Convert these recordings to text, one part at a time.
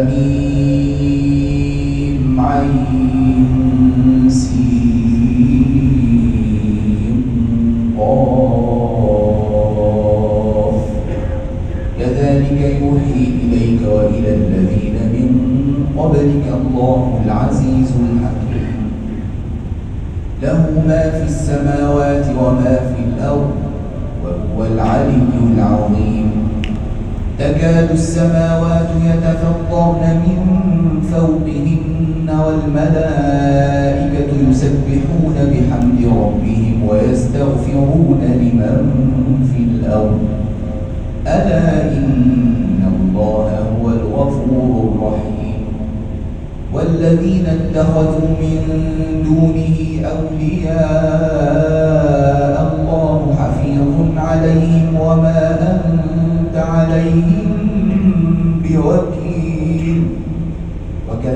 حميم عين سين كذلك يوحي إليك وإلى الذين من قبلك الله العزيز الحكيم. له ما في السماوات وما في تكاد السماوات يتفطرن من فوقهن والملائكة يسبحون بحمد ربهم ويستغفرون لمن في الأرض. ألا إن الله هو الغفور الرحيم. والذين اتخذوا من دونه أولياء الله حفيظ عليهم وما أنت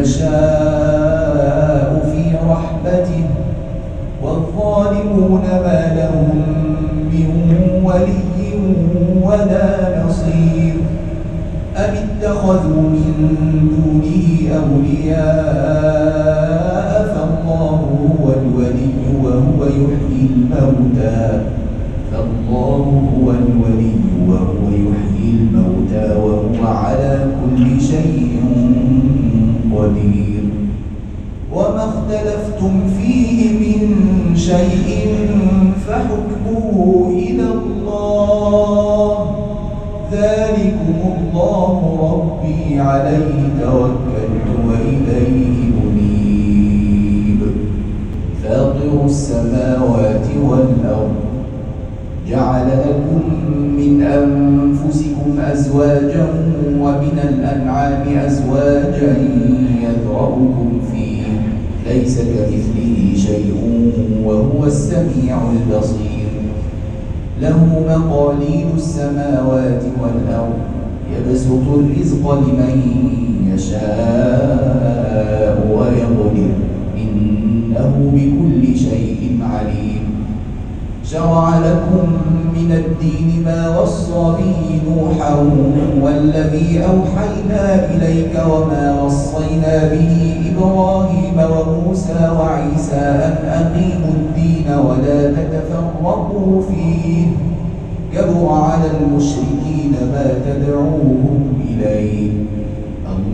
يشاء في رحمته والظالمون ما لهم من ولي ولا نصير. أم اتخذوا من دونه أولياء؟ توكلت وإليه منيب. فاطر السماوات والأرض جعل لكم من أنفسكم أزواجا ومن الأنعام أزواجا يذرأكم فيه. ليس كمثله شيء وهو السميع البصير. له مقاليد السماوات والأرض يبسط الرزق لمن يشاء ويقدر. إنه بكل شيء عليم. شرع لكم من الدين ما وصى به نوحا والذي أوحينا إليك وما وصينا به إبراهيم وموسى وعيسى أن أقيموا الدين ولا تتفرقوا فيه. كبر على المشركين ما إليه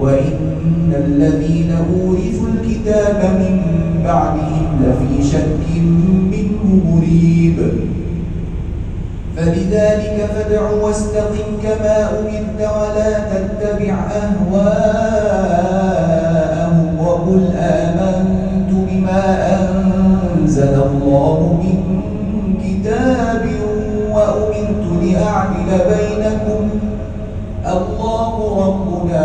وإن الذين أورثوا الكتاب من بعدهم لفي شك منه مريب. فلذلك فادع واستقم كما أمرت ولا تتبع أهواءهم وقل آمنت بما أنزل الله من كتاب وأمرت لأعدل بينكم. الله ربنا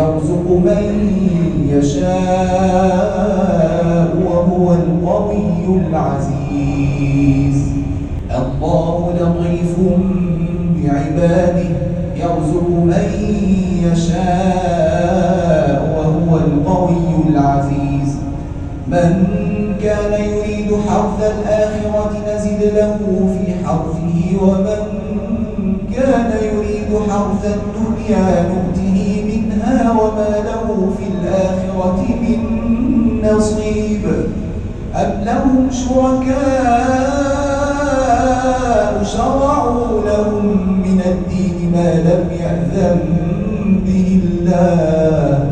يرزق من يشاء وهو القوي العزيز. الله لطيف بعباده. يرزق من يشاء وهو القوي العزيز. من كان يريد حرث الآخرة نزد له في حرثه ومن كان يريد حرث الدنيا نؤته وما له في الآخرة من نصيب. أم لهم شركاء شرعوا لهم من الدين ما لم يأذن به الله.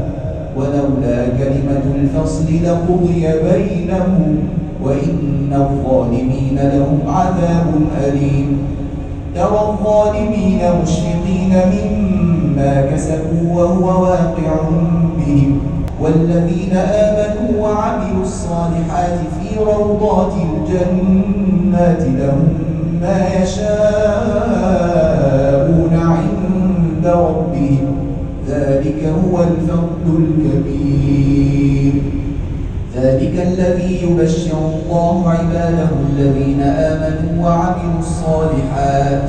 ولولا كلمة الفصل لقضي بينهم وإن الظالمين لهم عذاب أليم. ترى الظالمين مشفقين مما كسبوا وهو واقع بهم. والذين آمنوا وعملوا الصالحات في روضات الجنات لهم ما يشاءون عند ربهم. ذلك هو الفضل الكبير. ذلك الذي يبشر الله عباده الذين آمنوا وعملوا الصالحات.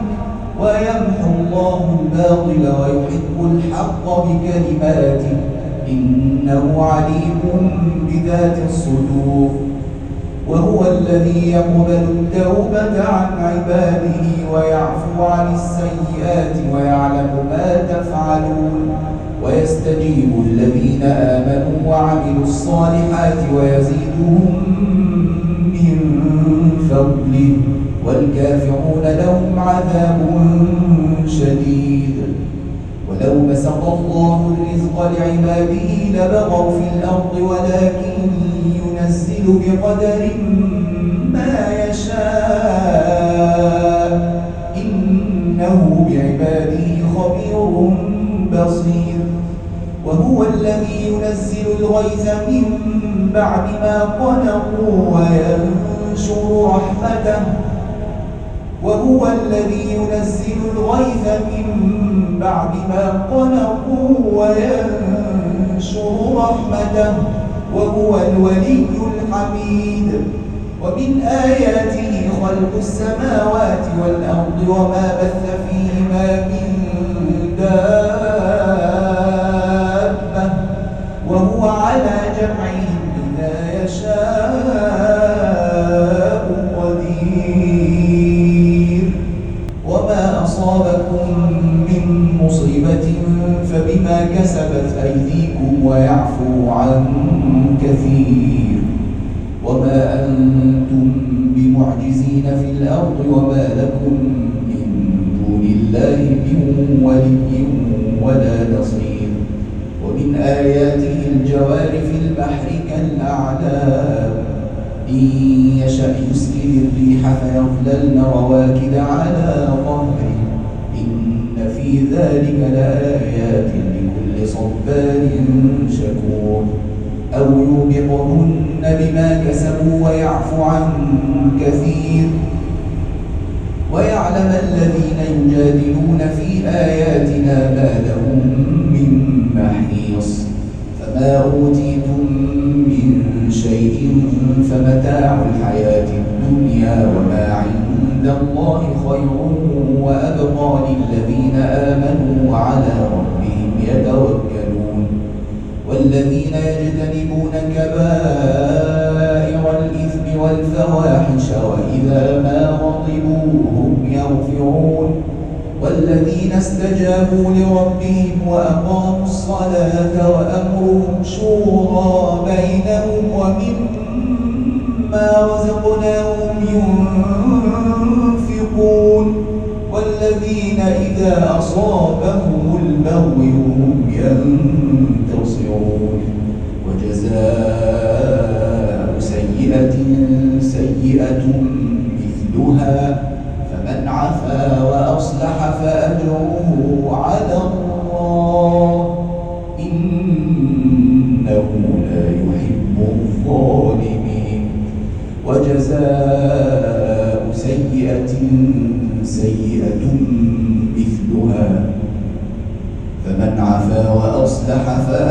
ويمحو الله الباطل ويحب الحق بكلماته. إنه عليم بذات الصدور. وهو الذي يقبل التوبة عن عباده ويعفو عن السيئات ويعلم ما تفعلون. ويستجيب الذين آمنوا وعملوا الصالحات ويزيدهم من فضله. والكافرون لهم عذاب شديد. ولو بسط الله الرزق لعباده لبغوا في الأرض ولكن ينزل بقدر ما يشاء. إنه بعباده خبير بصير. وهو الذي ينزل الغيث من بعد ما قنقوا وينشر رحمته. وهو الذي ينزل الغيث من بعد ما قنقوا وينشر رحمته وهو الولي الحميد. ومن آياته خلق السماوات والأرض وما بث فيهما من دابة. في الأرض وما لكم من دون الله من ولي ولا نصير. ومن آياته الجوار في البحر كالأعلام. إن يشأ يسكن الريح فيظللن رواكد على ظهره. إن في ذلك لآيات لكل صبار شكور. أو يوبقهن بما كسبوا ويعفو عن كثير. ويعلم الذين يجادلون في آياتنا ما لهم من محيص. فما أوتيتم من شيء فمتاع الحياة الدنيا وما عند الله خير وأبقى للذين آمنوا وعلى ربهم يتوكلون. والذين يجتنبون كبائر استجابوا لربهم وأقاموا الصلاة وأمرهم شورى بينهم ومما رزقناهم ينفقون والذين إذا أصابهم البغي هم ينتصرون وجزاء سيئة سيئة مثلها فمن عفا وأصلح فأجره على الله. إنه لا يحب الظالمين. وجزاء سيئة سيئة مثلها. فمن عفا وأصلح فأجره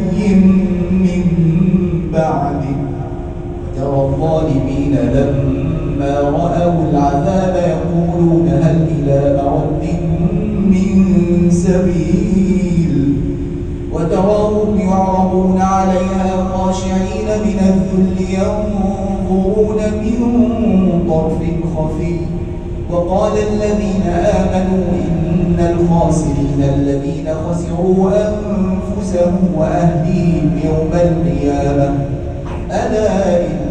الظالمين لما رأوا العذاب يقولون هل إلى مرد من سبيل؟ وتراهم يعرضون عليها خاشعين من الذل ينظرون من طرف خفي. وقال الذين آمنوا إن الخاسرين الذين خسروا أنفسهم وأهليهم يوم القيامة ألا إن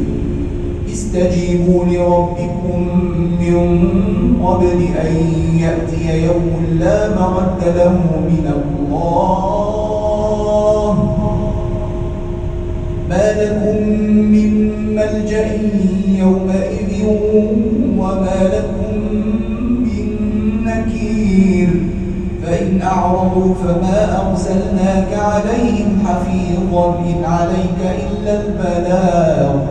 استجيبوا لربكم من قبل أن يأتي يوم لا مرد له من الله. ما لكم من ملجأ يومئذ وما لكم من نكير. فإن أعرضوا فما أرسلناك عليهم حفيظا إن عليك إلا البلاغ.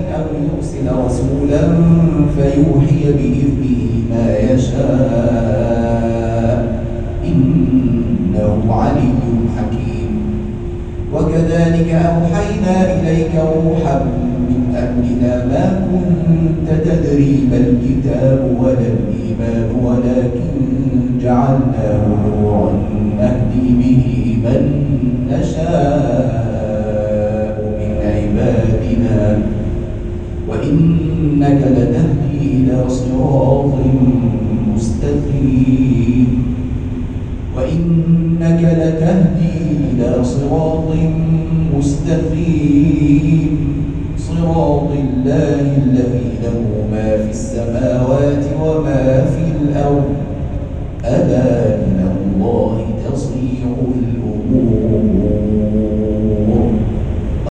يرسل رسولا فيوحي بإذنه ما يشاء إنه علي حكيم. وكذلك أوحينا إليك روحا من أمرنا ما كنت تدري ما الكتاب ولا الإيمان ولكن جعلناه نورا نهدي به من نشاء من عبادنا. وإنك لتهدي إلى صراط مستقيم. وإنك لتهدي إلى صراط مستقيم. صراط الله الذي له ما في السماوات وما في الأرض. ألا من الله تصير الأمور.